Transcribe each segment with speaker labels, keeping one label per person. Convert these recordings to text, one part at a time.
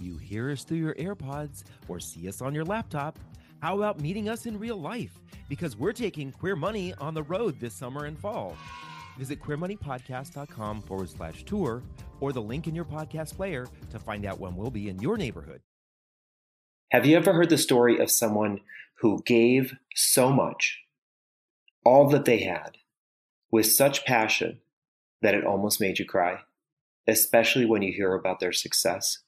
Speaker 1: You hear us through your AirPods or see us on your laptop. How about meeting us in real life? Because we're taking Queer Money on the road this summer and fall. Visit queermoneypodcast.com forward slash tour or the link in your podcast player to find out when we'll be in your neighborhood.
Speaker 2: Have you ever heard the story of someone who gave so much, all that they had, with such passion that it almost made you cry, especially when you hear about their success?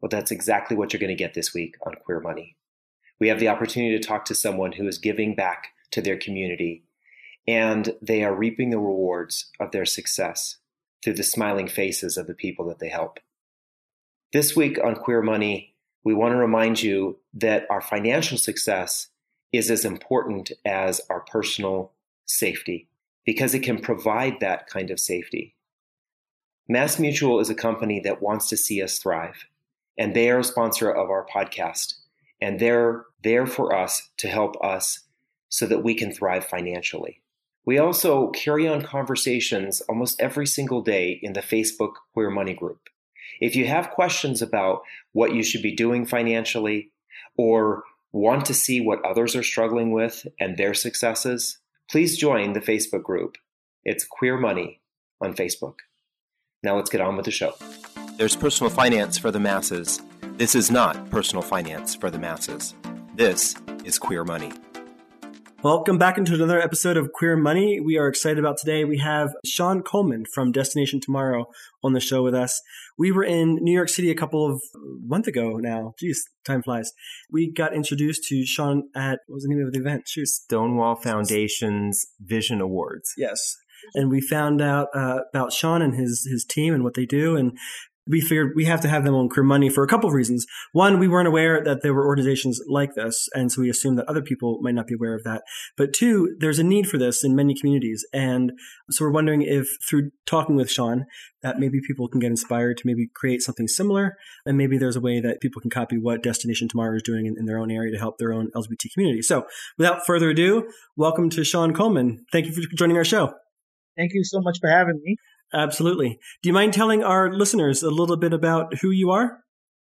Speaker 2: Well, that's exactly what you're going to get this week on Queer Money. We have the opportunity to talk to someone who is giving back to their community, and they are reaping the rewards of their success through the smiling faces of the people that they help. This week on Queer Money, we want to remind you that our financial success is as important as our personal safety because it can provide that kind of safety. Mass Mutual is a company that wants to see us thrive and they are a sponsor of our podcast. And they're there for us to help us so that we can thrive financially. We also carry on conversations almost every single day in the Facebook Queer Money group. If you have questions about what you should be doing financially or want to see what others are struggling with and their successes, please join the Facebook group. It's Queer Money on Facebook. Now let's get on with the show. There's personal finance for the masses. This is not personal finance for the masses. This is queer money.
Speaker 3: Welcome back into another episode of Queer Money. We are excited about today. We have Sean Coleman from Destination Tomorrow on the show with us. We were in New York City a couple of months ago now. Jeez, time flies. We got introduced to Sean at what was the name of the event? Shoes.
Speaker 1: Stonewall Foundation's Vision Awards.
Speaker 3: Yes and we found out uh, about Sean and his his team and what they do. And we figured we have to have them on Queer Money for a couple of reasons. One, we weren't aware that there were organizations like this, and so we assumed that other people might not be aware of that. But two, there's a need for this in many communities, and so we're wondering if through talking with Sean, that maybe people can get inspired to maybe create something similar, and maybe there's a way that people can copy what Destination Tomorrow is doing in, in their own area to help their own LGBT community. So, without further ado, welcome to Sean Coleman. Thank you for joining our show.
Speaker 4: Thank you so much for having me.
Speaker 3: Absolutely. Do you mind telling our listeners a little bit about who you are?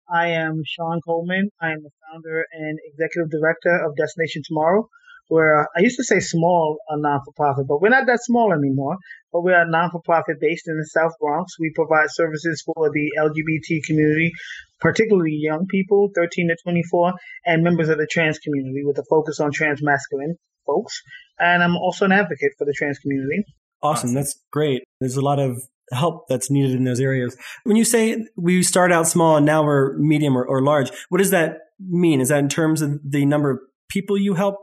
Speaker 4: I am Sean Coleman. I am the founder and executive director of Destination Tomorrow. Where I used to say small a non for profit, but we're not that small anymore. But we are a non for profit based in the South Bronx. We provide services for the LGBT community, particularly young people, 13 to 24, and members of the trans community with a focus on trans masculine folks. And I'm also an advocate for the trans community.
Speaker 3: Awesome. That's great. There's a lot of help that's needed in those areas. When you say we start out small and now we're medium or, or large, what does that mean? Is that in terms of the number of people you help?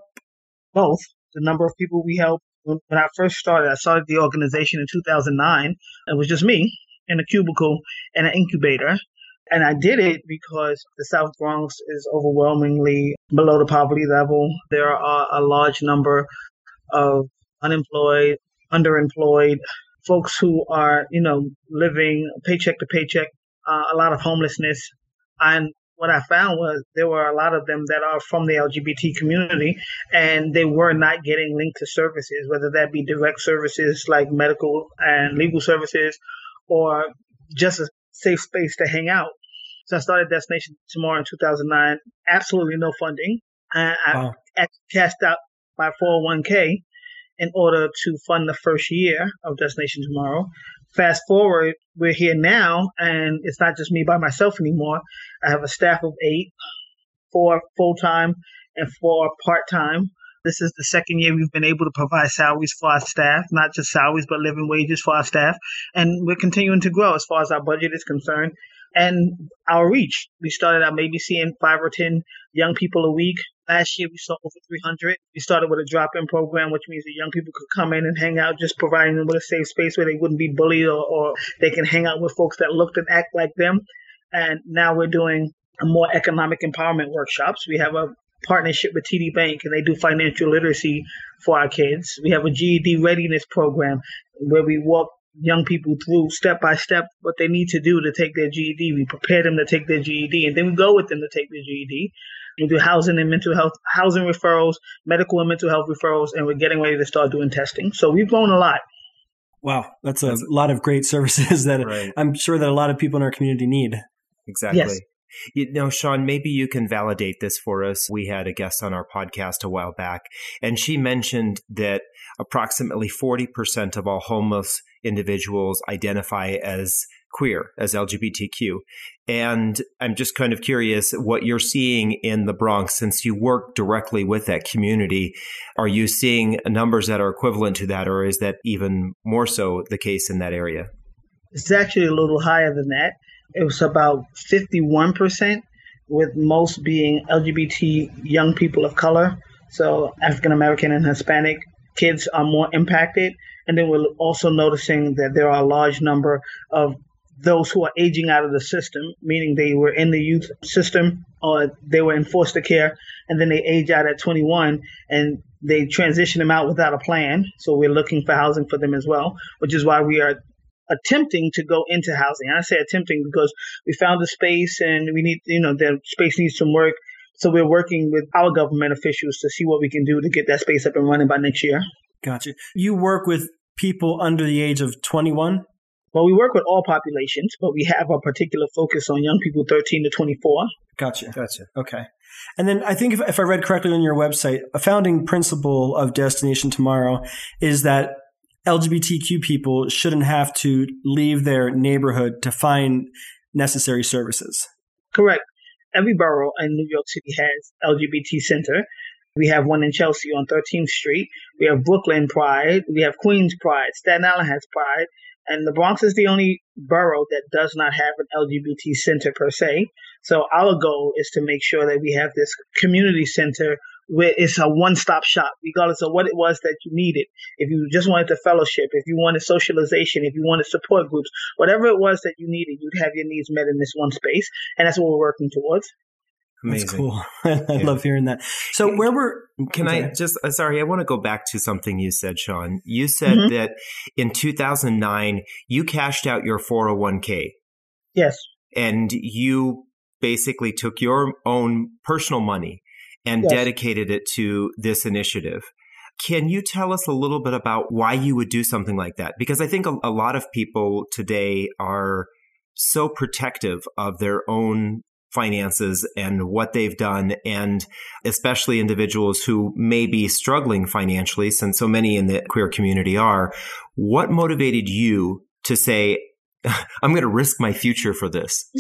Speaker 4: Both. The number of people we help. When I first started, I started the organization in 2009. It was just me in a cubicle and an incubator. And I did it because the South Bronx is overwhelmingly below the poverty level. There are a large number of unemployed, underemployed, folks who are, you know, living paycheck to paycheck, uh, a lot of homelessness. And what I found was there were a lot of them that are from the LGBT community and they were not getting linked to services, whether that be direct services like medical and legal services or just a safe space to hang out. So I started Destination Tomorrow in 2009. Absolutely no funding. I, wow. I cashed out my 401k in order to fund the first year of Destination Tomorrow. Fast forward, we're here now, and it's not just me by myself anymore. I have a staff of eight, four full time and four part time. This is the second year we've been able to provide salaries for our staff, not just salaries, but living wages for our staff. And we're continuing to grow as far as our budget is concerned and our reach. We started out maybe seeing five or 10 young people a week. Last year we saw over 300. We started with a drop-in program, which means that young people could come in and hang out, just providing them with a safe space where they wouldn't be bullied or, or they can hang out with folks that looked and act like them. And now we're doing more economic empowerment workshops. We have a partnership with TD Bank and they do financial literacy for our kids. We have a GED readiness program where we walk young people through step by step what they need to do to take their GED. We prepare them to take their GED and then we go with them to take their GED. We do housing and mental health, housing referrals, medical and mental health referrals, and we're getting ready to start doing testing. So we've grown a lot.
Speaker 3: Wow, that's a that's, lot of great services that right. I'm sure that a lot of people in our community need.
Speaker 1: Exactly. Yes.
Speaker 2: You know, Sean, maybe you can validate this for us. We had a guest on our podcast a while back, and she mentioned that approximately 40% of all homeless individuals identify as queer, as LGBTQ. And I'm just kind of curious what you're seeing in the Bronx since you work directly with that community. Are you seeing numbers that are equivalent to that, or is that even more so the case in that area?
Speaker 4: It's actually a little higher than that. It was about 51%, with most being LGBT young people of color. So African American and Hispanic kids are more impacted. And then we're also noticing that there are a large number of those who are aging out of the system, meaning they were in the youth system or they were in foster care, and then they age out at 21 and they transition them out without a plan. So we're looking for housing for them as well, which is why we are attempting to go into housing. I say attempting because we found the space and we need, you know, the space needs some work. So we're working with our government officials to see what we can do to get that space up and running by next year.
Speaker 3: Gotcha. You work with people under the age of 21?
Speaker 4: Well, we work with all populations, but we have a particular focus on young people 13 to 24.
Speaker 3: Gotcha. Gotcha. Okay. And then I think if, if I read correctly on your website, a founding principle of Destination Tomorrow is that LGBTQ people shouldn't have to leave their neighborhood to find necessary services.
Speaker 4: Correct. Every borough in New York City has LGBT center. We have one in Chelsea on 13th Street. We have Brooklyn Pride. We have Queens Pride. Staten Island has Pride. And the Bronx is the only borough that does not have an LGBT center per se. So our goal is to make sure that we have this community center where it's a one-stop shop, regardless of what it was that you needed. If you just wanted the fellowship, if you wanted socialization, if you wanted support groups, whatever it was that you needed, you'd have your needs met in this one space, and that's what we're working towards.
Speaker 3: Amazing. That's cool. I yeah. love hearing that. So where were
Speaker 2: can okay. I just uh, sorry, I want to go back to something you said, Sean. You said mm-hmm. that in 2009 you cashed out your 401k.
Speaker 4: Yes.
Speaker 2: And you basically took your own personal money and yes. dedicated it to this initiative. Can you tell us a little bit about why you would do something like that? Because I think a, a lot of people today are so protective of their own finances and what they've done, and especially individuals who may be struggling financially, since so many in the queer community are. What motivated you to say, I'm going to risk my future for this?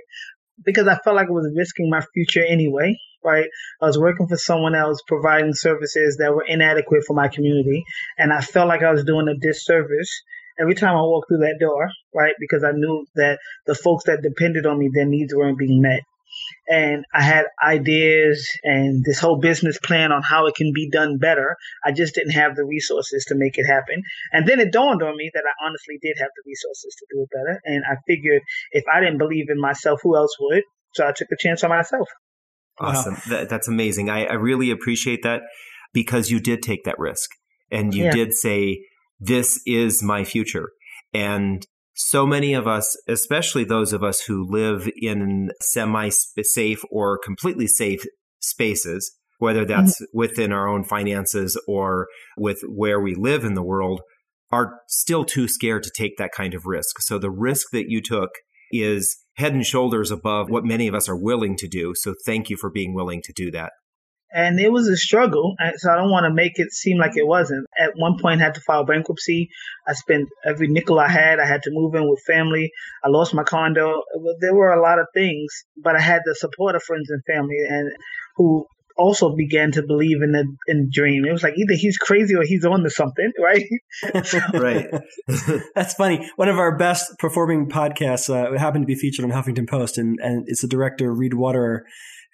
Speaker 4: because I felt like I was risking my future anyway right? I was working for someone else providing services that were inadequate for my community. And I felt like I was doing a disservice every time I walked through that door, right? Because I knew that the folks that depended on me, their needs weren't being met. And I had ideas and this whole business plan on how it can be done better. I just didn't have the resources to make it happen. And then it dawned on me that I honestly did have the resources to do it better. And I figured if I didn't believe in myself, who else would? So I took a chance on myself.
Speaker 2: Awesome. Wow. That, that's amazing. I, I, really appreciate that because you did take that risk and you yeah. did say, this is my future. And so many of us, especially those of us who live in semi safe or completely safe spaces, whether mm-hmm. that's mm-hmm. within our own finances or with where we live in the world, are still too scared to take that kind of risk. So the risk that you took is head and shoulders above what many of us are willing to do. So thank you for being willing to do that.
Speaker 4: And it was a struggle, so I don't want to make it seem like it wasn't. At one point, I had to file bankruptcy. I spent every nickel I had. I had to move in with family. I lost my condo. There were a lot of things, but I had the support of friends and family, and who also began to believe in the in the dream. It was like either he's crazy or he's on to something, right?
Speaker 2: right.
Speaker 3: That's funny. One of our best performing podcasts uh, happened to be featured on Huffington Post, and and it's the director Reed Waterer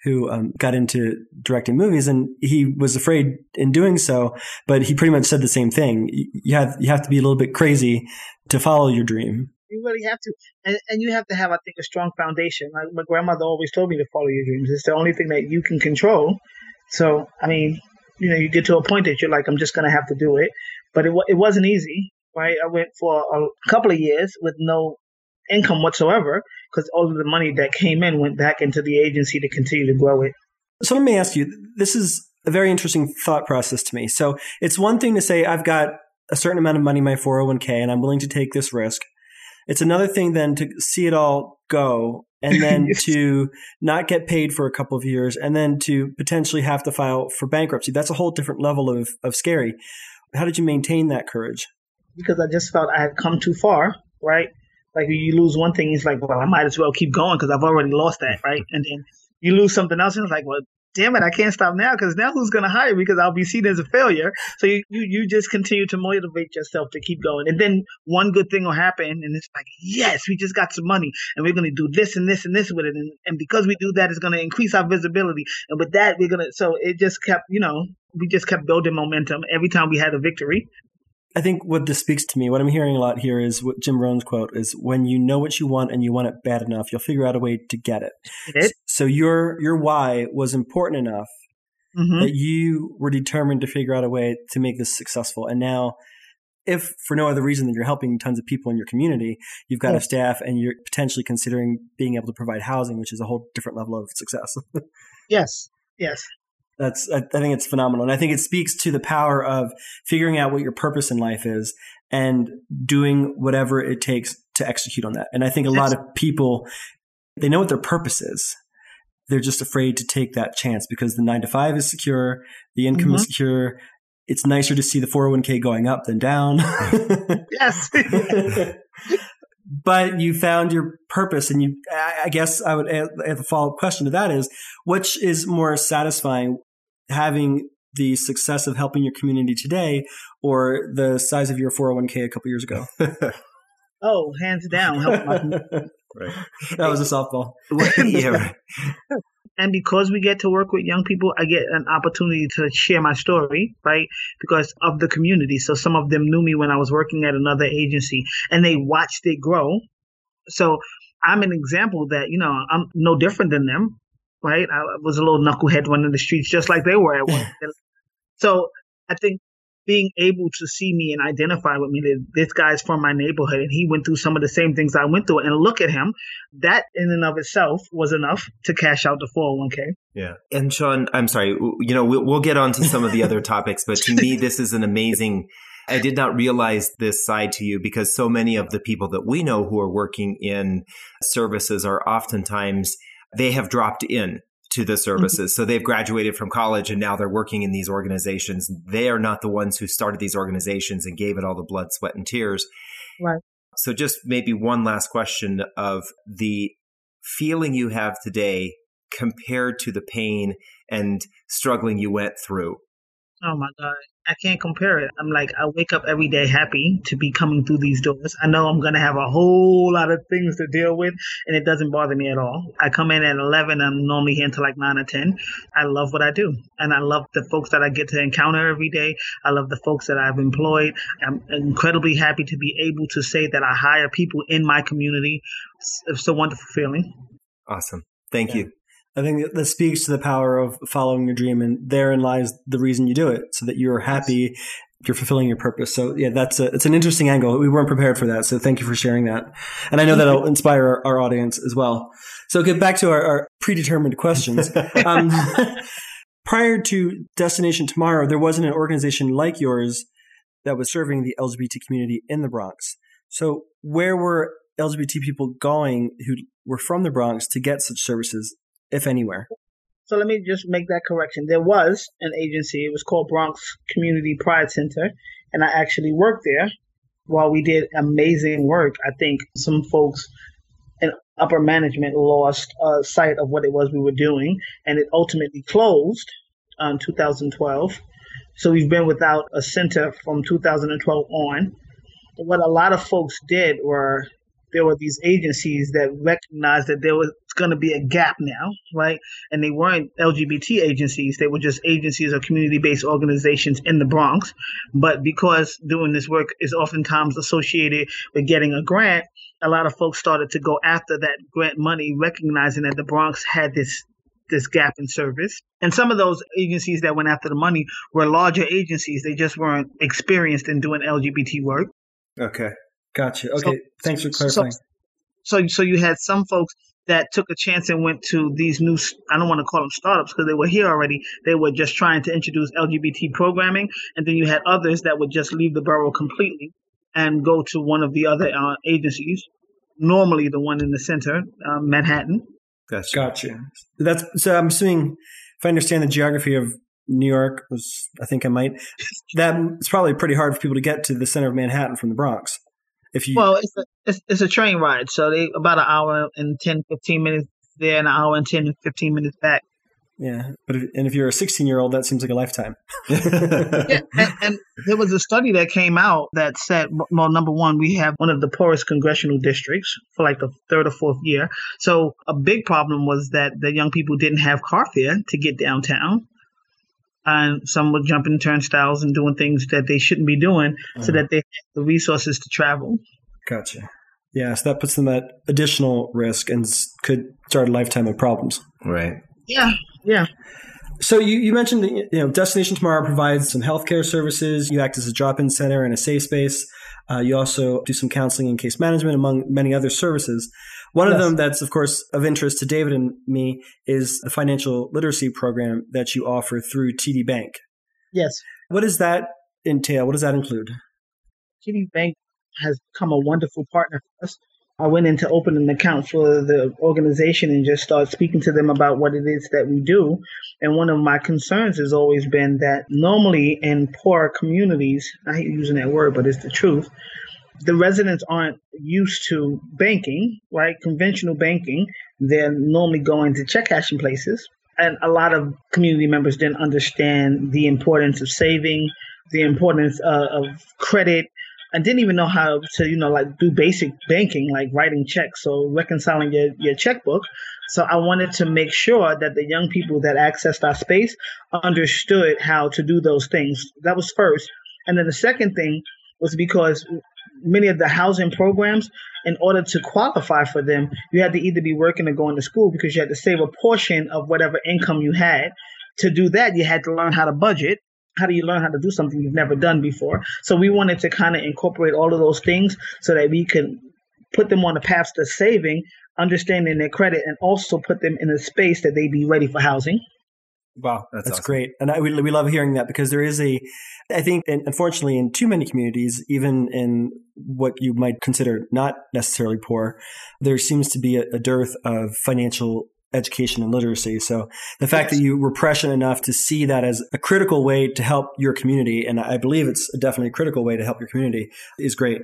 Speaker 3: who um, got into directing movies, and he was afraid in doing so, but he pretty much said the same thing. You have you have to be a little bit crazy to follow your dream.
Speaker 4: You really have to, and, and you have to have, I think, a strong foundation. Like my grandmother always told me to follow your dreams. It's the only thing that you can control. So, I mean, you know, you get to a point that you're like, I'm just going to have to do it. But it, it wasn't easy, right? I went for a couple of years with no income whatsoever because all of the money that came in went back into the agency to continue to grow it.
Speaker 3: So let me ask you this is a very interesting thought process to me. So it's one thing to say, I've got a certain amount of money in my 401k and I'm willing to take this risk. It's another thing then to see it all go and then to not get paid for a couple of years and then to potentially have to file for bankruptcy. That's a whole different level of, of scary. How did you maintain that courage?
Speaker 4: Because I just felt I had come too far, right? Like you lose one thing, it's like, well, I might as well keep going because I've already lost that, right? And then you lose something else, and it's like, well, damn it, I can't stop now because now who's going to hire me because I'll be seen as a failure. So you, you, you just continue to motivate yourself to keep going. And then one good thing will happen and it's like, yes, we just got some money and we're going to do this and this and this with it. And, and because we do that, it's going to increase our visibility. And with that, we're going to, so it just kept, you know, we just kept building momentum every time we had a victory.
Speaker 3: I think what this speaks to me, what I'm hearing a lot here is what Jim Rohn's quote is when you know what you want and you want it bad enough, you'll figure out a way to get it.
Speaker 4: it?
Speaker 3: So your your why was important enough mm-hmm. that you were determined to figure out a way to make this successful. And now if for no other reason than you're helping tons of people in your community, you've got a staff and you're potentially considering being able to provide housing, which is a whole different level of success.
Speaker 4: yes. Yes.
Speaker 3: That's I, I think it's phenomenal, and I think it speaks to the power of figuring out what your purpose in life is and doing whatever it takes to execute on that. And I think a lot of people they know what their purpose is. They're just afraid to take that chance because the nine to five is secure, the income mm-hmm. is secure. It's nicer to see the 401k going up than down.
Speaker 4: yes.
Speaker 3: but you found your purpose and you i guess i would add a follow-up question to that is which is more satisfying having the success of helping your community today or the size of your 401k a couple years ago?
Speaker 4: oh, hands down.
Speaker 3: right. That was a softball.
Speaker 4: yeah. And because we get to work with young people, I get an opportunity to share my story, right? Because of the community. So some of them knew me when I was working at another agency and they watched it grow. So I'm an example that, you know, I'm no different than them right? I was a little knucklehead running the streets just like they were at one. so I think being able to see me and identify with me that this guy's from my neighborhood and he went through some of the same things I went through and look at him, that in and of itself was enough to cash out the 401k.
Speaker 1: Yeah. And Sean, I'm sorry, you know, we'll, we'll get on to some of the other topics, but to me, this is an amazing I did not realize this side to you because so many of the people that we know who are working in services are oftentimes they have dropped in to the services. Mm-hmm. So they've graduated from college and now they're working in these organizations. They are not the ones who started these organizations and gave it all the blood, sweat, and tears.
Speaker 4: Right.
Speaker 1: So just maybe one last question of the feeling you have today compared to the pain and struggling you went through.
Speaker 4: Oh my God. I can't compare it. I'm like, I wake up every day happy to be coming through these doors. I know I'm going to have a whole lot of things to deal with, and it doesn't bother me at all. I come in at 11, I'm normally here until like 9 or 10. I love what I do, and I love the folks that I get to encounter every day. I love the folks that I've employed. I'm incredibly happy to be able to say that I hire people in my community. It's a wonderful feeling.
Speaker 1: Awesome. Thank yeah. you.
Speaker 3: I think that speaks to the power of following your dream, and therein lies the reason you do it, so that you're happy, you're fulfilling your purpose. So yeah, that's a, it's an interesting angle. We weren't prepared for that, so thank you for sharing that, and I know that'll inspire our, our audience as well. So get back to our, our predetermined questions. um, prior to Destination Tomorrow, there wasn't an organization like yours that was serving the LGBT community in the Bronx. So where were LGBT people going who were from the Bronx to get such services if anywhere?
Speaker 4: So let me just make that correction. There was an agency. It was called Bronx Community Pride Center, and I actually worked there. While we did amazing work, I think some folks in upper management lost uh, sight of what it was we were doing, and it ultimately closed in 2012. So we've been without a center from 2012 on. What a lot of folks did were there were these agencies that recognized that there was going to be a gap now, right? And they weren't LGBT agencies; they were just agencies or community-based organizations in the Bronx. But because doing this work is oftentimes associated with getting a grant, a lot of folks started to go after that grant money, recognizing that the Bronx had this this gap in service. And some of those agencies that went after the money were larger agencies. They just weren't experienced in doing LGBT work.
Speaker 1: Okay.
Speaker 3: Gotcha. Okay. So, Thanks for clarifying.
Speaker 4: So, so, so you had some folks that took a chance and went to these new, I don't want to call them startups because they were here already. They were just trying to introduce LGBT programming. And then you had others that would just leave the borough completely and go to one of the other uh, agencies. normally the one in the center, um, Manhattan.
Speaker 3: Gotcha. Gotcha. That's so. I'm assuming if I understand the geography of New York, was I think I might. That it's probably pretty hard for people to get to the center of Manhattan from the Bronx.
Speaker 4: If you well, it's a, it's, it's a train ride, so they about an hour and 10, 15 minutes there, and an hour and 10, 15 minutes back.
Speaker 3: Yeah, but if, and if you're a 16 year old, that seems like a lifetime.
Speaker 4: yeah, and, and, there was a study that came out that said, well, number one, we have one of the poorest congressional districts for like the third or fourth year. So a big problem was that the young people didn't have car fare to get downtown. And some were jumping turnstiles and doing things that they shouldn't be doing uh-huh. so that they have the resources to travel.
Speaker 3: Gotcha. Yeah, so that puts them at additional risk and could start a lifetime of problems.
Speaker 2: Right.
Speaker 4: Yeah, yeah.
Speaker 3: So you, you mentioned that you know Destination Tomorrow provides some healthcare services. You act as a drop-in center and a safe space. Uh, you also do some counseling and case management, among many other services. One yes. of them that's, of course, of interest to David and me is the financial literacy program that you offer through TD Bank.
Speaker 4: Yes.
Speaker 3: What does that entail? What does that include?
Speaker 4: TD Bank has become a wonderful partner for us. I went in to open an account for the organization and just start speaking to them about what it is that we do. And one of my concerns has always been that normally in poor communities, I hate using that word, but it's the truth, the residents aren't used to banking, right? Conventional banking. They're normally going to check cashing places. And a lot of community members didn't understand the importance of saving, the importance uh, of credit, and didn't even know how to, you know, like do basic banking, like writing checks or reconciling your, your checkbook. So I wanted to make sure that the young people that accessed our space understood how to do those things. That was first. And then the second thing was because many of the housing programs, in order to qualify for them, you had to either be working or going to school because you had to save a portion of whatever income you had. To do that, you had to learn how to budget how do you learn how to do something you've never done before? So we wanted to kind of incorporate all of those things so that we can put them on the path to saving, understanding their credit, and also put them in a space that they be ready for housing.
Speaker 3: Wow, that's, that's awesome. great, and I, we, we love hearing that because there is a, I think, unfortunately, in too many communities, even in what you might consider not necessarily poor, there seems to be a, a dearth of financial education and literacy. So the fact yes. that you were prescient enough to see that as a critical way to help your community, and I believe it's definitely a critical way to help your community, is great.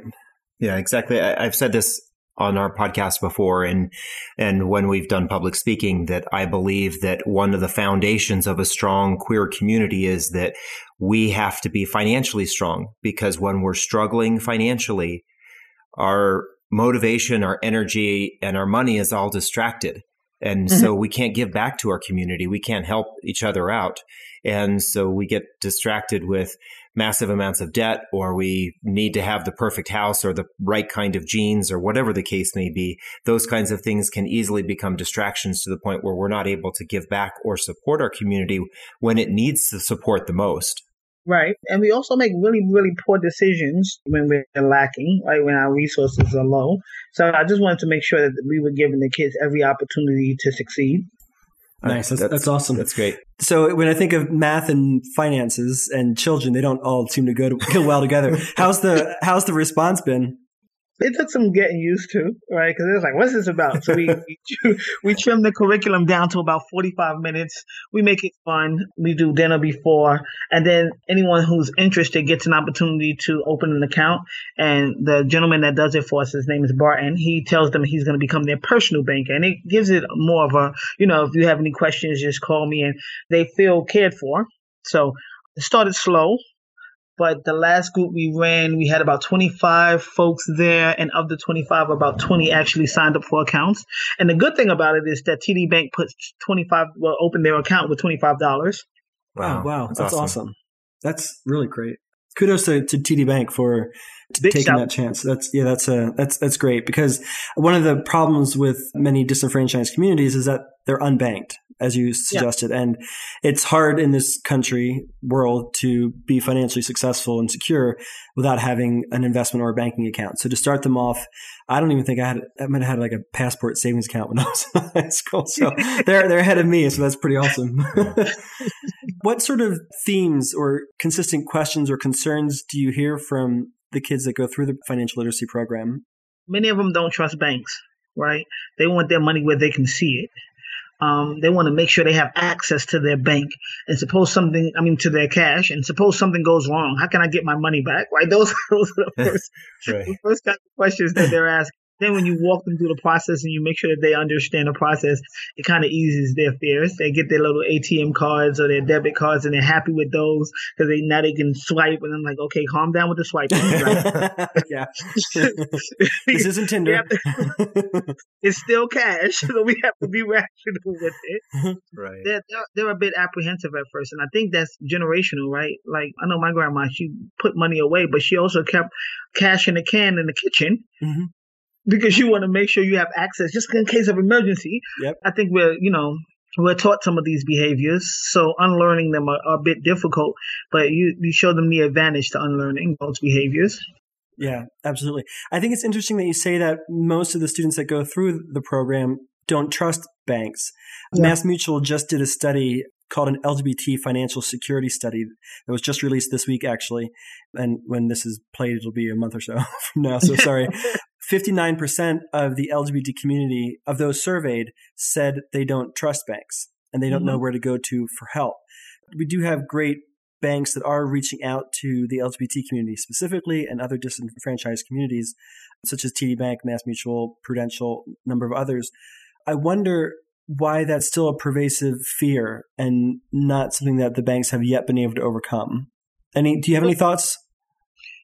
Speaker 2: Yeah, exactly. I, have said this on our podcast before and and when we've done public speaking that I believe that one of the foundations of a strong queer community is that we have to be financially strong because when we're struggling financially our motivation our energy and our money is all distracted and mm-hmm. so we can't give back to our community. We can't help each other out. And so we get distracted with massive amounts of debt or we need to have the perfect house or the right kind of jeans or whatever the case may be. Those kinds of things can easily become distractions to the point where we're not able to give back or support our community when it needs the support the most.
Speaker 4: Right. And we also make really, really poor decisions when we're lacking, right? When our resources are low. So I just wanted to make sure that we were giving the kids every opportunity to succeed.
Speaker 3: Nice. That's, that's, that's, awesome.
Speaker 2: That's great.
Speaker 3: So when I think of math and finances and children, they don't all seem to go, to, go well together. how's the how's the response been?
Speaker 4: It took some getting used to, right? Because it was like, what's this about? So we we, trim the curriculum down to about forty five minutes. We make it fun. We do dinner before, and then anyone who's interested gets an opportunity to open an account. And the gentleman that does it for us, his name is Barton. He tells them he's going to become their personal banker, and it gives it more of a, you know, if you have any questions, just call me, and they feel cared for. So it started slow but the last group we ran, we had about 25 folks there, and of the 25, about 20 actually signed up for accounts. And the good thing about it is that TD Bank puts 25, well, open their account with $25.
Speaker 3: Wow, oh, wow, that's, that's awesome. awesome. That's really great. Kudos to, to TD Bank for taking shout. that chance. That's yeah, that's a that's that's great because one of the problems with many disenfranchised communities is that they're unbanked as you suggested. Yeah. And it's hard in this country world to be financially successful and secure without having an investment or a banking account. So to start them off, I don't even think I had, I might have had like a passport savings account when I was in high school. So they're, they're ahead of me. So that's pretty awesome. what sort of themes or consistent questions or concerns do you hear from the kids that go through the financial literacy program?
Speaker 4: many of them don't trust banks, right? They want their money where they can see it. Um, they want to make sure they have access to their bank and suppose something, I mean, to their cash and suppose something goes wrong. How can I get my money back? Right. Those, those are the first, right. the first kind of questions that they're asking. Then when you walk them through the process and you make sure that they understand the process, it kind of eases their fears. They get their little ATM cards or their debit cards and they're happy with those because they now they can swipe and I'm like, okay, calm down with the swiping.
Speaker 3: yeah. this isn't Tinder.
Speaker 4: it's still cash, so we have to be rational with it.
Speaker 2: Right.
Speaker 4: They're, they're, they're a bit apprehensive at first, and I think that's generational, right? Like I know my grandma, she put money away, but she also kept cash in a can in the kitchen. Mm-hmm because you want to make sure you have access just in case of emergency.
Speaker 3: Yep.
Speaker 4: I think we're, you know, we're taught some of these behaviors, so unlearning them are, are, a bit difficult, but you, you show them the advantage to unlearning those behaviors.
Speaker 3: Yeah, absolutely. I think it's interesting that you say that most of the students that go through the program don't trust banks. Yeah. Mass Mutual just did a study called an LGBT financial security study that was just released this week, actually. And when this is played, it'll be a month or so from now. So sorry. 59% of the LGBT community of those surveyed said they don't trust banks and they don't mm-hmm. know where to go to for help. We do have great banks that are reaching out to the LGBT community specifically and other disenfranchised communities, such as TD Bank, Mass Mutual, Prudential, a number of others. I wonder why that's still a pervasive fear and not something that the banks have yet been able to overcome. Any, do you have any thoughts?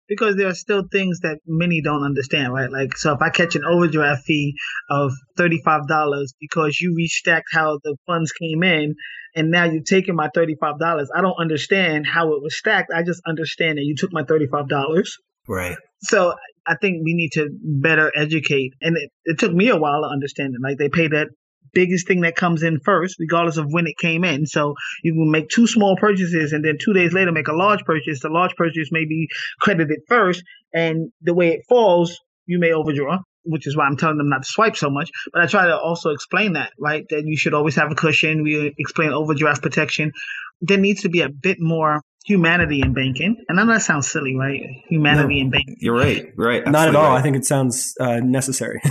Speaker 4: because there are still things that many don't understand, right? Like, so if I catch an overdraft fee of $35 because you restacked how the funds came in and now you're taking my $35, I don't understand how it was stacked. I just understand that you took my $35.
Speaker 2: Right.
Speaker 4: So I think we need to better educate. And it, it took me a while to understand it. Like they pay that biggest thing that comes in first, regardless of when it came in. So you can make two small purchases and then two days later make a large purchase. The large purchase may be credited first, and the way it falls, you may overdraw. Which is why I'm telling them not to swipe so much. But I try to also explain that, right? That you should always have a cushion. We explain overdraft protection. There needs to be a bit more humanity in banking. And I know that sounds silly, right? Humanity no, in banking.
Speaker 2: You're right. Right.
Speaker 3: Absolutely Not at all. Right. I think it sounds uh, necessary.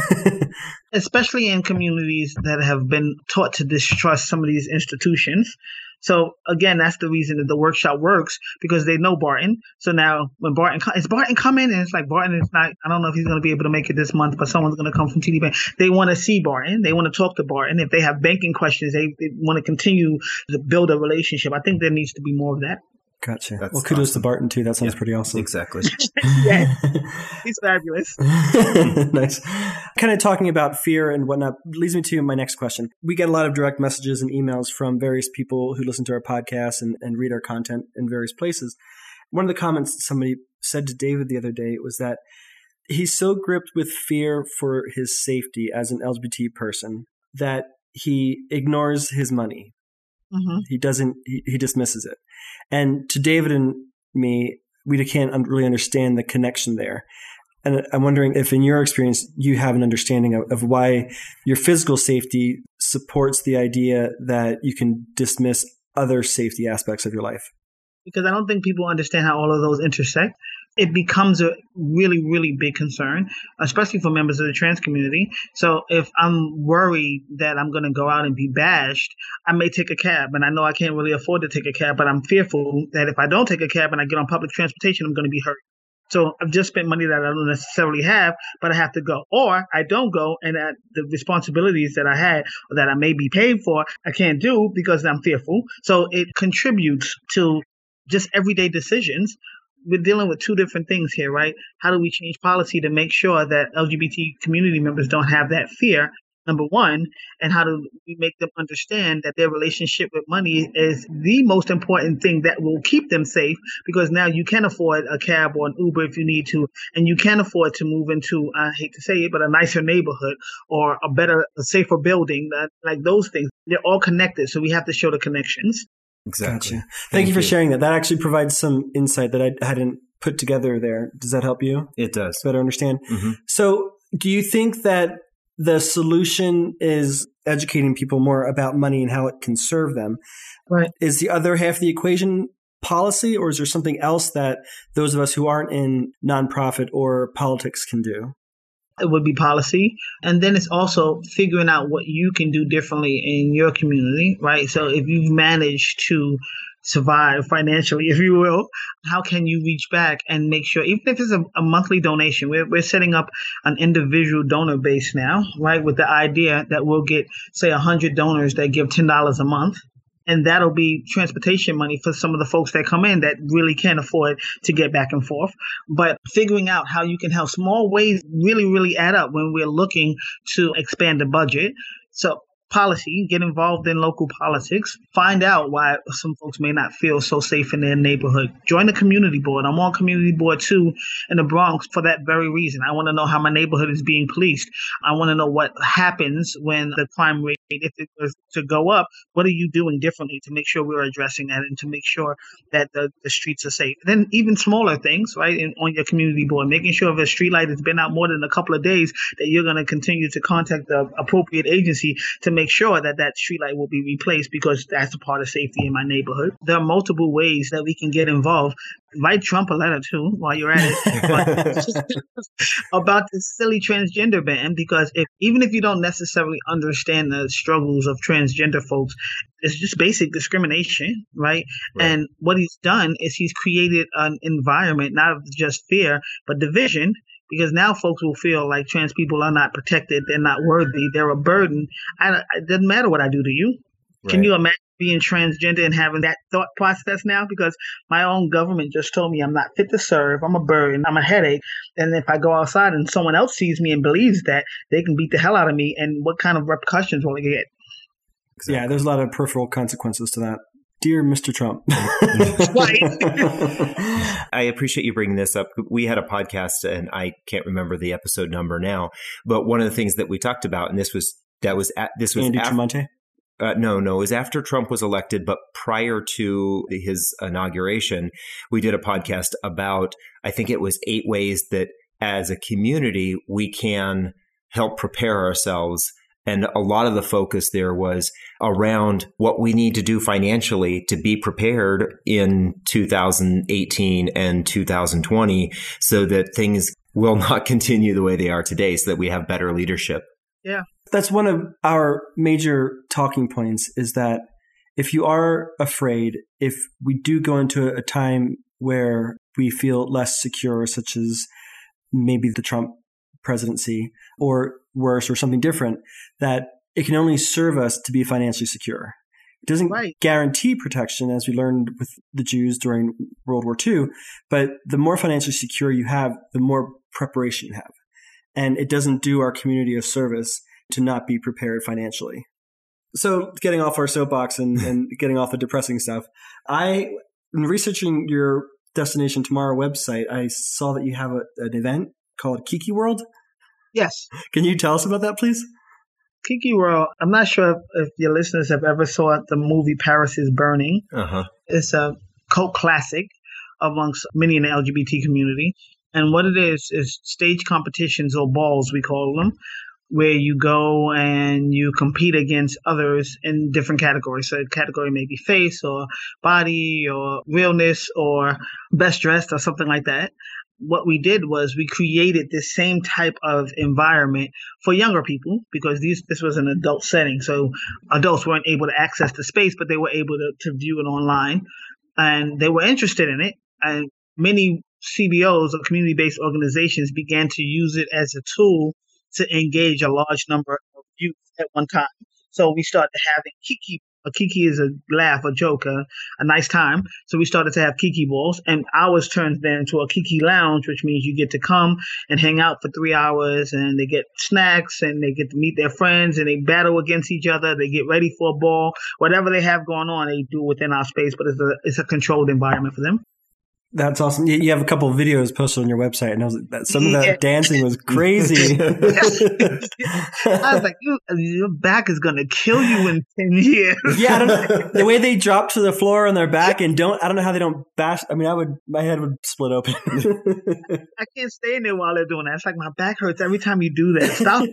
Speaker 4: Especially in communities that have been taught to distrust some of these institutions. So again, that's the reason that the workshop works because they know Barton. So now when Barton is Barton coming, and it's like Barton is not. I don't know if he's going to be able to make it this month, but someone's going to come from TD Bank. They want to see Barton. They want to talk to Barton. If they have banking questions, they, they want to continue to build a relationship. I think there needs to be more of that.
Speaker 3: Gotcha. That's well, kudos awesome. to Barton too. That sounds yeah, pretty awesome.
Speaker 2: Exactly.
Speaker 4: yeah, he's fabulous.
Speaker 3: nice. Kind of talking about fear and whatnot leads me to my next question. We get a lot of direct messages and emails from various people who listen to our podcast and, and read our content in various places. One of the comments somebody said to David the other day was that he's so gripped with fear for his safety as an LGBT person that he ignores his money. Mm-hmm. He doesn't. He, he dismisses it. And to David and me, we can't really understand the connection there. And I'm wondering if, in your experience, you have an understanding of, of why your physical safety supports the idea that you can dismiss other safety aspects of your life.
Speaker 4: Because I don't think people understand how all of those intersect it becomes a really, really big concern, especially for members of the trans community. So if I'm worried that I'm going to go out and be bashed, I may take a cab. And I know I can't really afford to take a cab, but I'm fearful that if I don't take a cab and I get on public transportation, I'm going to be hurt. So I've just spent money that I don't necessarily have, but I have to go. Or I don't go and the responsibilities that I had or that I may be paid for, I can't do because I'm fearful. So it contributes to just everyday decisions we're dealing with two different things here, right? How do we change policy to make sure that LGBT community members don't have that fear? Number one, and how do we make them understand that their relationship with money is the most important thing that will keep them safe because now you can afford a cab or an Uber if you need to, and you can afford to move into, I hate to say it, but a nicer neighborhood or a better, a safer building, like those things. They're all connected. So we have to show the connections.
Speaker 2: Exactly.
Speaker 3: Gotcha. Thank, Thank you for you. sharing that. That actually provides some insight that I hadn't put together there. Does that help you?
Speaker 2: It does.
Speaker 3: Better understand? Mm-hmm. So, do you think that the solution is educating people more about money and how it can serve them?
Speaker 4: Right.
Speaker 3: Is the other half of the equation policy, or is there something else that those of us who aren't in nonprofit or politics can do?
Speaker 4: It would be policy. And then it's also figuring out what you can do differently in your community, right? So if you've managed to survive financially, if you will, how can you reach back and make sure, even if it's a, a, monthly donation, we're, we're setting up an individual donor base now, right? With the idea that we'll get, say, 100 donors that give $10 a month and that'll be transportation money for some of the folks that come in that really can't afford to get back and forth. But figuring out how you can help small ways really, really add up when we're looking to expand the budget. So policy, get involved in local politics, find out why some folks may not feel so safe in their neighborhood. Join the community board. I'm on community board too in the Bronx for that very reason. I want to know how my neighborhood is being policed. I want to know what happens when the crime rate, if it was to go up, what are you doing differently to make sure we're addressing that and to make sure that the, the streets are safe. then even smaller things, right, in, on your community board, making sure if a street light has been out more than a couple of days, that you're going to continue to contact the appropriate agency to make sure that that streetlight will be replaced because that's a part of safety in my neighborhood. There are multiple ways that we can get involved. Write Trump a letter too while you're at it about this silly transgender ban because if even if you don't necessarily understand the struggles of transgender folks, it's just basic discrimination, right? right? And what he's done is he's created an environment not of just fear but division because now folks will feel like trans people are not protected, they're not worthy, they're a burden. I, it doesn't matter what I do to you. Right. Can you imagine being transgender and having that thought process now? Because my own government just told me I'm not fit to serve, I'm a burden, I'm a headache. And if I go outside and someone else sees me and believes that, they can beat the hell out of me. And what kind of repercussions will I get?
Speaker 3: Exactly. Yeah, there's a lot of peripheral consequences to that. Dear Mr. Trump.
Speaker 2: I appreciate you bringing this up. We had a podcast, and I can't remember the episode number now, but one of the things that we talked about, and this was that was at, this was
Speaker 3: Andy after, Tremonte.
Speaker 2: Uh, no, no, it was after Trump was elected, but prior to his inauguration, we did a podcast about. I think it was eight ways that, as a community, we can help prepare ourselves and a lot of the focus there was around what we need to do financially to be prepared in 2018 and 2020 so that things will not continue the way they are today so that we have better leadership.
Speaker 4: Yeah.
Speaker 3: That's one of our major talking points is that if you are afraid, if we do go into a time where we feel less secure, such as maybe the Trump presidency, or worse or something mm-hmm. different, that it can only serve us to be financially secure. It doesn't right. guarantee protection, as we learned with the Jews during World War II, but the more financially secure you have, the more preparation you have. And it doesn't do our community a service to not be prepared financially. So, getting off our soapbox and, and getting off the depressing stuff, I, in researching your Destination Tomorrow website, I saw that you have a, an event called Kiki World.
Speaker 4: Yes.
Speaker 3: Can you tell us about that, please?
Speaker 4: Kiki World. I'm not sure if, if your listeners have ever saw the movie Paris is Burning.
Speaker 2: Uh-huh.
Speaker 4: It's a cult classic amongst many in the LGBT community. And what it is is stage competitions or balls, we call them, where you go and you compete against others in different categories. So, a category may be face or body or realness or best dressed or something like that what we did was we created this same type of environment for younger people because these this was an adult setting. So adults weren't able to access the space but they were able to, to view it online. And they were interested in it. And many cbos or community-based organizations began to use it as a tool to engage a large number of youth at one time. So we started having kiki a kiki is a laugh, a joke, a, a nice time. So we started to have kiki balls, and ours turned then into a kiki lounge, which means you get to come and hang out for three hours, and they get snacks, and they get to meet their friends, and they battle against each other. They get ready for a ball, whatever they have going on, they do within our space, but it's a it's a controlled environment for them.
Speaker 3: That's awesome. You have a couple of videos posted on your website, and I was like, some of that yeah. dancing was crazy. I
Speaker 4: was like, your back is gonna kill you in ten years.
Speaker 3: yeah, the way they drop to the floor on their back and don't. I don't know how they don't bash. I mean, I would. My head would split open.
Speaker 4: I can't stay in there while they're doing that. It's like my back hurts every time you do that. Stop.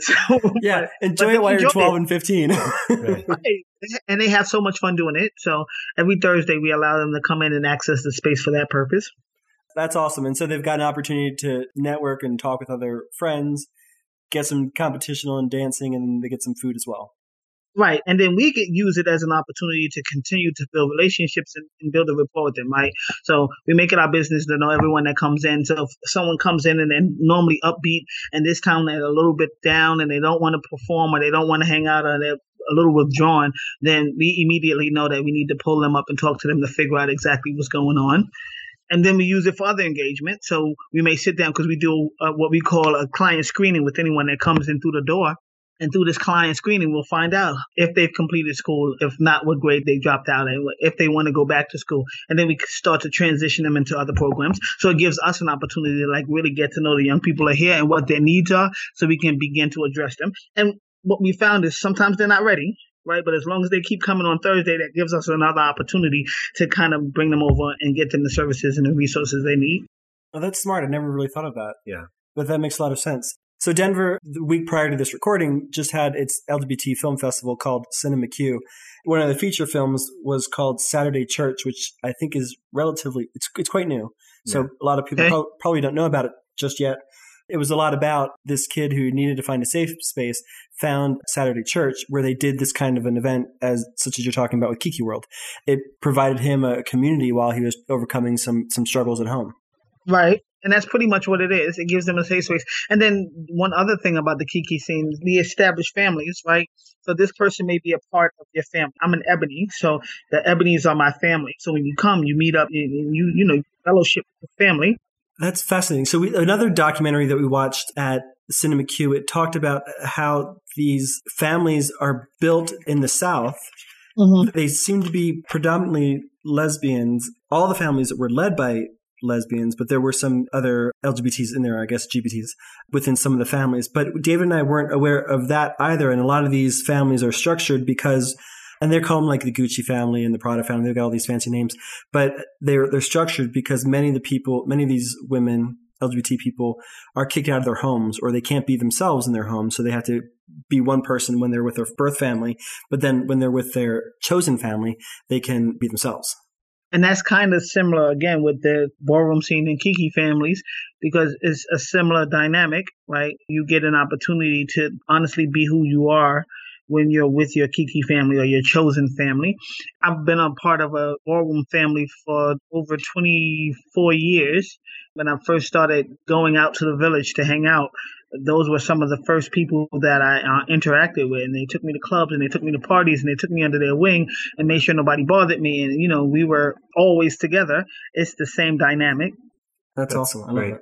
Speaker 3: So, yeah, enjoy it while you're twelve it. and fifteen.
Speaker 4: right. And they have so much fun doing it. So every Thursday we allow them to come in and access the space for that purpose.
Speaker 3: That's awesome. And so they've got an opportunity to network and talk with other friends, get some competition on dancing, and they get some food as well.
Speaker 4: Right. And then we get use it as an opportunity to continue to build relationships and, and, build a rapport with them, right? So we make it our business to know everyone that comes in. So if someone comes in and they're normally upbeat and this time they're a little bit down and they don't want to perform or they don't want to hang out or they're a little withdrawn, then we immediately know that we need to pull them up and talk to them to figure out exactly what's going on and then we use it for other engagement. So we may sit down because we do uh, what we call a client screening with anyone that comes in through the door. And through this client screening, we'll find out if they've completed school, if not, what grade they dropped out, and if they want to go back to school. And then we start to transition them into other programs. So it gives us an opportunity to like really get to know the young people are here and what their needs are, so we can begin to address them. And what we found is sometimes they're not ready, right? But as long as they keep coming on Thursday, that gives us another opportunity to kind of bring them over and get them the services and the resources they need.
Speaker 3: Oh, that's smart. I never really thought of that.
Speaker 2: Yeah.
Speaker 3: But that makes a lot of sense. So Denver, the week prior to this recording, just had its LGBT film festival called Cinema Q. One of the feature films was called Saturday Church, which I think is relatively it's it's quite new. So yeah. a lot of people okay. pro- probably don't know about it just yet. It was a lot about this kid who needed to find a safe space, found Saturday Church, where they did this kind of an event, as such as you're talking about with Kiki World. It provided him a community while he was overcoming some some struggles at home.
Speaker 4: Right. And that's pretty much what it is. It gives them a safe space. And then one other thing about the Kiki scene, is the established families, right? So this person may be a part of your family. I'm an Ebony, so the Ebonies are my family. So when you come, you meet up, and you you know fellowship with the family.
Speaker 3: That's fascinating. So we, another documentary that we watched at Cinema Q, it talked about how these families are built in the South. Mm-hmm. They seem to be predominantly lesbians. All the families that were led by lesbians, but there were some other LGBTs in there, I guess GBTs within some of the families. But David and I weren't aware of that either. And a lot of these families are structured because and they're called like the Gucci family and the Prada family. They've got all these fancy names, but they're they're structured because many of the people, many of these women, LGBT people, are kicked out of their homes or they can't be themselves in their homes, so they have to be one person when they're with their birth family, but then when they're with their chosen family, they can be themselves.
Speaker 4: And that's kind of similar again with the ballroom scene and Kiki families because it's a similar dynamic, right? You get an opportunity to honestly be who you are when you're with your Kiki family or your chosen family. I've been a part of a ballroom family for over 24 years. When I first started going out to the village to hang out, those were some of the first people that I uh, interacted with. And they took me to clubs and they took me to parties and they took me under their wing and made sure nobody bothered me. And, you know, we were always together. It's the same dynamic.
Speaker 3: That's, That's awesome.
Speaker 1: Great.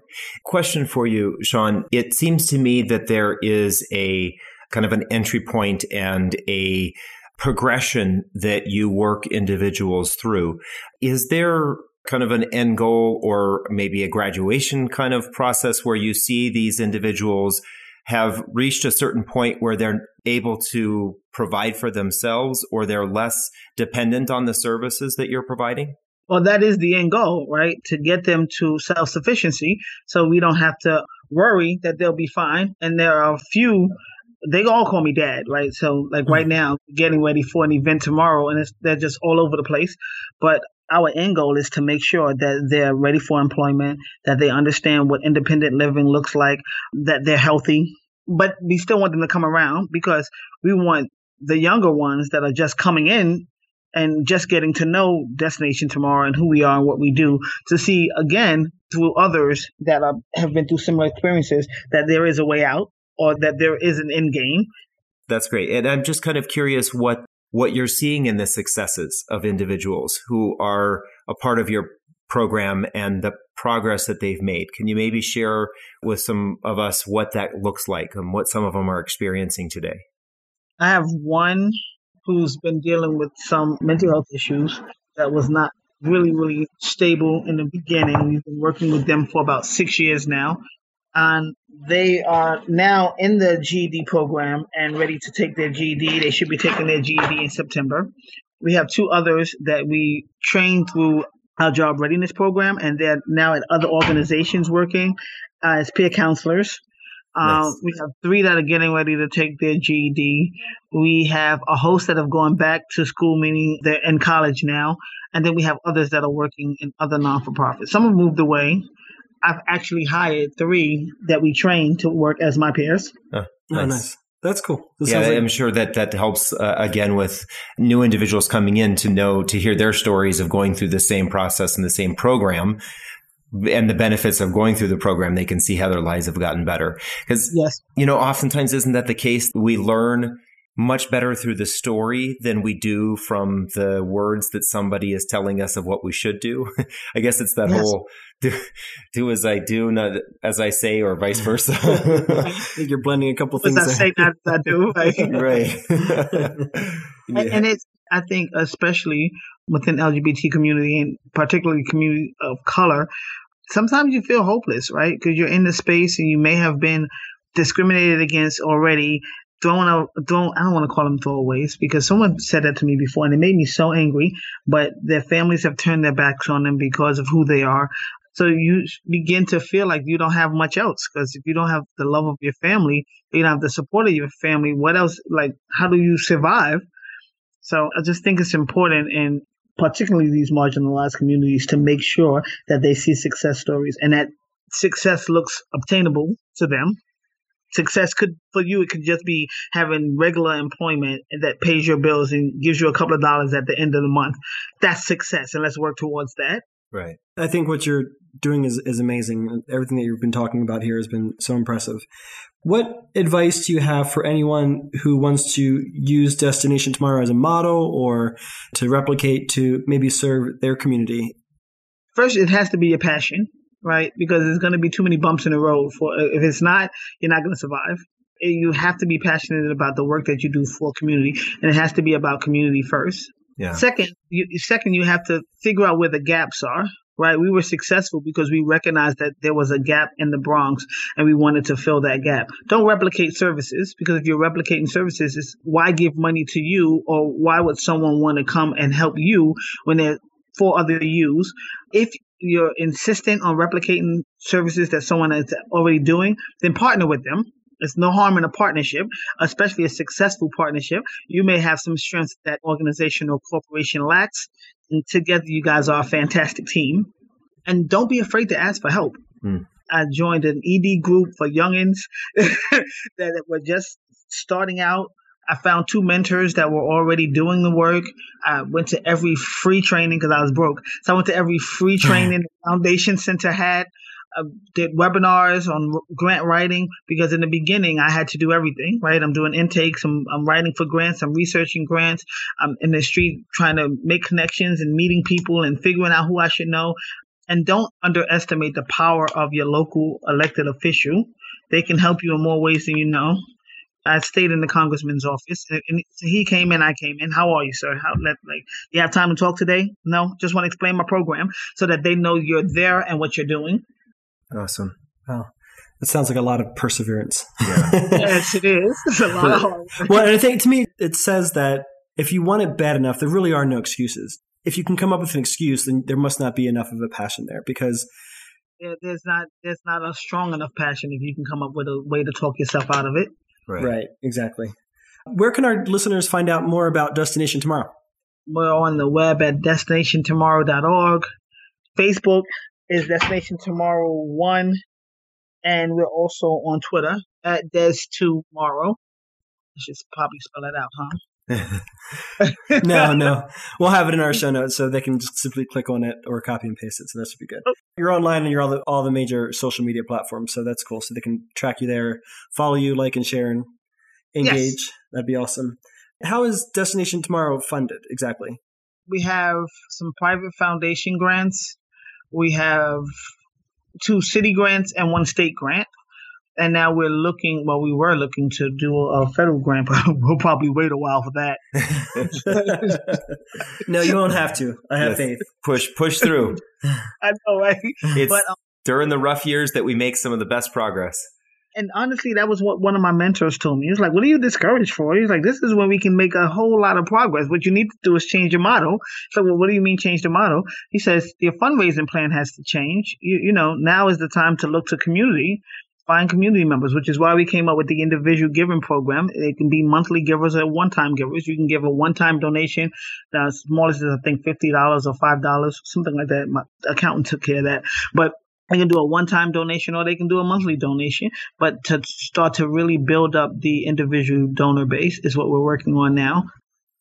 Speaker 1: Question for you, Sean. It seems to me that there is a kind of an entry point and a progression that you work individuals through. Is there kind of an end goal or maybe a graduation kind of process where you see these individuals have reached a certain point where they're able to provide for themselves or they're less dependent on the services that you're providing?
Speaker 4: Well, that is the end goal, right? To get them to self sufficiency so we don't have to worry that they'll be fine. And there are a few, they all call me dad, right? So, like right mm. now, getting ready for an event tomorrow and they're just all over the place. But our end goal is to make sure that they're ready for employment, that they understand what independent living looks like, that they're healthy. But we still want them to come around because we want the younger ones that are just coming in and just getting to know Destination Tomorrow and who we are and what we do to see again through others that are, have been through similar experiences that there is a way out or that there is an end game.
Speaker 1: That's great. And I'm just kind of curious what what you're seeing in the successes of individuals who are a part of your program and the progress that they've made. Can you maybe share with some of us what that looks like and what some of them are experiencing today?
Speaker 4: I have one who's been dealing with some mental health issues that was not really, really stable in the beginning. We've been working with them for about six years now and they are now in the GED program and ready to take their GED. They should be taking their GED in September. We have two others that we trained through our job readiness program, and they're now at other organizations working as peer counselors. Um,
Speaker 2: Nice.
Speaker 4: We have three that are getting ready to take their GED. We have a host that have gone back to school, meaning they're in college now. And then we have others that are working in other non for profits. Some have moved away. I've actually hired three that we train to work as my peers.
Speaker 3: Oh,
Speaker 2: Nice.
Speaker 3: nice. That's cool. This
Speaker 2: yeah,
Speaker 3: like-
Speaker 2: I'm sure that that helps uh, again with new individuals coming in to know to hear their stories of going through the same process and the same program and the benefits of going through the program. They can see how their lives have gotten better because
Speaker 4: Yes.
Speaker 2: you know oftentimes isn't that the case? We learn much better through the story than we do from the words that somebody is telling us of what we should do. I guess it's that
Speaker 4: Yes.
Speaker 2: whole do, do as I do, not as I say, or vice versa.
Speaker 3: I think you're blending a couple
Speaker 4: What
Speaker 3: things.
Speaker 4: I say, not as I do. Right?
Speaker 2: right.
Speaker 4: And, and it's, I think, especially within LGBT community and particularly community of color, sometimes you feel hopeless, right? Because you're in the space and you may have been discriminated against already. Thrown thrown. I don't want to call them throwaways because someone said that to me before, and it made me so angry. But their families have turned their backs on them because of who they are. So you begin to feel like you don't have much else because if you don't have the love of your family, you don't have the support of your family. What else? Like, how do you survive? So I just think it's important in particularly these marginalized communities to make sure that they see success stories and that success looks obtainable to them. Success could, for you, it could just be having regular employment that pays your bills and gives you a couple of dollars at the end of the month. That's success, and let's work towards that.
Speaker 2: right.
Speaker 3: I think what you're doing is, is amazing. Everything that you've been talking about here has been so impressive. What advice do you have for anyone who wants to use Destination Tomorrow as a model or to replicate to maybe serve their community?
Speaker 4: First, it has to be a passion, right? Because there's going to be too many bumps in the road. For if it's not, you're not going to survive. You have to be passionate about the work that you do for community, and it has to be about community first.
Speaker 2: Yeah.
Speaker 4: Second, you, second, you have to figure out where the gaps are. Right, we were successful because we recognized that there was a gap in the Bronx, and we wanted to fill that gap. Don't replicate services because if you're replicating services, it's why give money to you, or why would someone want to come and help you when there four other yous? If you're insistent on replicating services that someone is already doing, then partner with them. There's no harm in a partnership, especially a successful partnership. You may have some strengths that organization or corporation lacks, and together you guys are a fantastic team. And don't be afraid to ask for help.
Speaker 2: Hmm.
Speaker 4: I joined an ED group for youngins that were just starting out. I found two mentors that were already doing the work. I went to every free training because I was broke. So I went to every free hmm. training the Foundation Center had. I did webinars on grant writing because in the beginning I had to do everything, right? I'm doing intakes, I'm, I'm writing for grants, I'm researching grants, I'm in the street trying to make connections and meeting people and figuring out who I should know. And don't underestimate the power of your local elected official. They can help you in more ways than you know. I stayed in the congressman's office, and and he came in. I came in. How are you, sir? How let like you have time to talk today? No, just want to explain my program so that they know you're there and what you're doing.
Speaker 2: Awesome.
Speaker 3: Wow. That sounds like a lot of perseverance.
Speaker 4: yes, it is. It's a lot
Speaker 3: well, and I think to me, it says that if you want it bad enough, there really are no excuses. If you can come up with an excuse, then there must not be enough of a passion there because
Speaker 4: There- There's not there's not a strong enough passion if you can come up with a way to talk yourself out of it.
Speaker 3: Right. exactly. Where can our listeners find out more about Destination Tomorrow?
Speaker 4: We're on the web at destinationtomorrow.org. Facebook is Destination Tomorrow One, and we're also on Twitter at Des Tomorrow. I should probably spell it out, huh?
Speaker 3: no, no. We'll have it in our show notes so they can just simply click on it or copy and paste it. So that should be good. Oh, You're online and you're all the, all the major social media platforms. So that's cool. So they can track you there, follow you, like and share and engage.
Speaker 4: Yes.
Speaker 3: That'd be awesome. How is Destination Tomorrow funded exactly?
Speaker 4: we have some private foundation grants. We have two city grants and one state grant. And now we're looking, well, we were looking to do a federal grant, but we'll probably wait a while for that.
Speaker 3: no, you won't have to. I have
Speaker 2: Yes.
Speaker 3: faith.
Speaker 2: push push through.
Speaker 4: I know, right?
Speaker 2: It's
Speaker 4: But, um,
Speaker 2: during the rough years that we make some of the best progress.
Speaker 4: and honestly, that was what one of my mentors told me. He was like, What are you discouraged for? He's like, This is when we can make a whole lot of progress. What you need to do is change your model. So, well, what do you mean change the model? He says, Your fundraising plan has to change. You, you know, now is the time to look to community find community members, which is why we came up with the individual giving program. It can be monthly givers or one-time givers. You can give a one-time donation. The smallest is I think fifty dollars or five dollars, something like that. My accountant took care of that. But they can do a one-time donation or they can do a monthly donation. But to start to really build up the individual donor base is what we're working on now.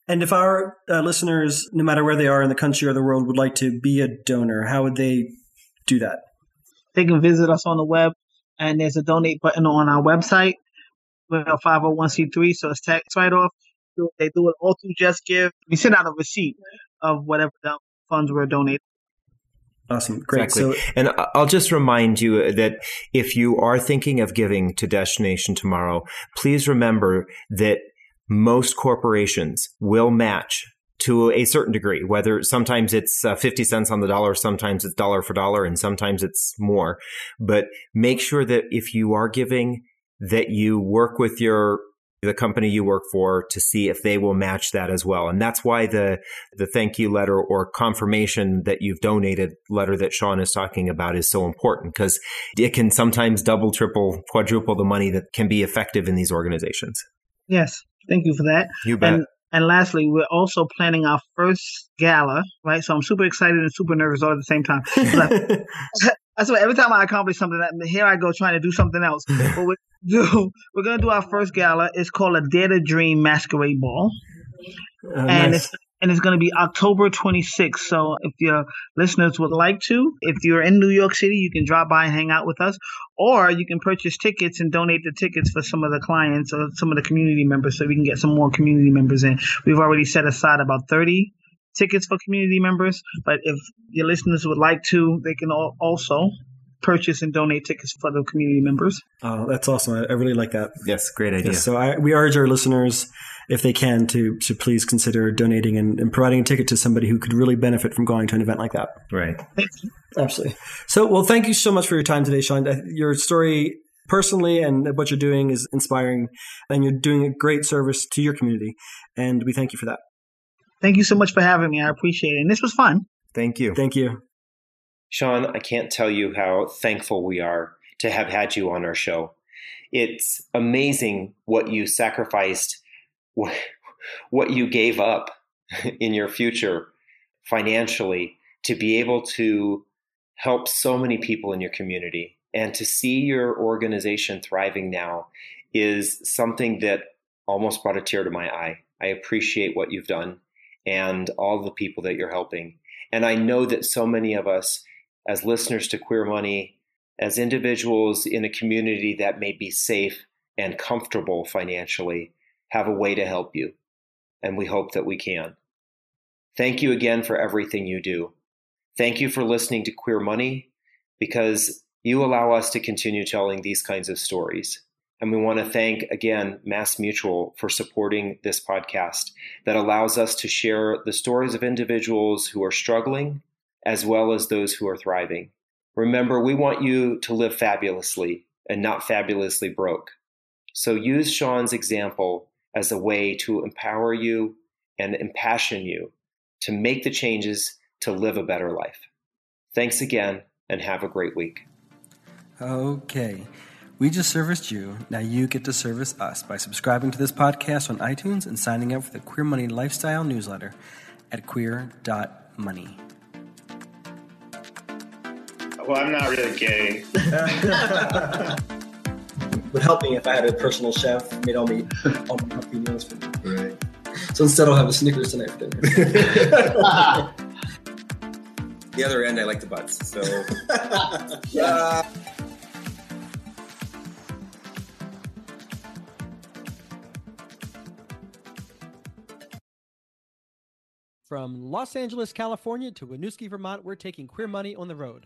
Speaker 3: And if our uh, listeners, no matter where they are in the country or the world, would like to be a donor, how would they do that?
Speaker 4: They can visit us on the web, and there's a donate button on our website. We're a 501c3, so it's tax write off. They do it all through Just Give. We send out a receipt of whatever the funds were donated.
Speaker 3: Awesome. Great.
Speaker 2: Exactly. So, and I'll just remind you that if you are thinking of giving to Destination tomorrow, please remember that most corporations will match to a certain degree, whether sometimes it's uh, 50 cents on the dollar, sometimes it's dollar for dollar, and sometimes it's more. But make sure that if you are giving, that you work with your the company you work for to see if they will match that as well. And that's why the the thank you letter or confirmation that you've donated letter that Sean is talking about is so important because it can sometimes double, triple, quadruple the money that can be effective in these organizations.
Speaker 4: Yes. Thank you for that.
Speaker 2: You bet.
Speaker 4: And, and lastly, we're also planning our first gala, right? So I'm super excited and super nervous all at the same time. That's why every time I accomplish something, here I go trying to do something else. but we do, we're going to do our first gala. It's called a Dare to Dream Masquerade Ball. Oh, and nice. it's and it's going to be October 26th. So if your listeners would like to, if you're in New York City, you can drop by and hang out with us, or you can purchase tickets and donate the tickets for some of the clients or some of the community members so we can get some more community members in. We've already set aside about 30 tickets for community members, but if your listeners would like to, they can also purchase and donate tickets for the community members.
Speaker 3: Oh, that's awesome. I, I really like that.
Speaker 2: Yes, great idea.
Speaker 3: Yes, so I, we urge our listeners, if they can, to, to please consider donating and, and, providing a ticket to somebody who could really benefit from going to an event like that.
Speaker 2: Right.
Speaker 3: Absolutely. So, well, thank you so much for your time today, Sean. Uh, your story personally and what you're doing is inspiring and you're doing a great service to your community. And we thank you for that.
Speaker 4: Thank you so much for having me. I appreciate it. And this was fun.
Speaker 2: Thank you.
Speaker 3: Thank you.
Speaker 2: Sean, I can't tell you how thankful we are to have had you on our show. It's amazing what you sacrificed, what you gave up in your future financially to be able to help so many people in your community. And to see your organization thriving now is something that almost brought a tear to my eye. I appreciate what you've done and all the people that you're helping. And I know that so many of us as listeners to Queer Money, as individuals in a community that may be safe and comfortable financially, have a way to help you. And we hope that we can. Thank you again for everything you do. Thank you for listening to Queer Money because you allow us to continue telling these kinds of stories. And we want to thank again Mass Mutual for supporting this podcast that allows us to share the stories of individuals who are struggling as well as those who are thriving. Remember, we want you to live fabulously and not fabulously broke. So use Sean's example as a way to empower you and impassion you to make the changes to live a better life. Thanks again and have a great week.
Speaker 3: Okay. We just serviced you. Now you get to service us by subscribing to this podcast on iTunes and signing up for the Queer Money Lifestyle newsletter at queer.money.
Speaker 5: Well, I'm not really gay.
Speaker 3: would help me if I had a personal chef made all me all my healthy meals for me. Right. So instead, I'll have a Snickers tonight for dinner.
Speaker 6: the other end, I like the butts. So. yeah.
Speaker 7: Uh, From Los Angeles, California to Winooski, Vermont, we're taking queer money on the road.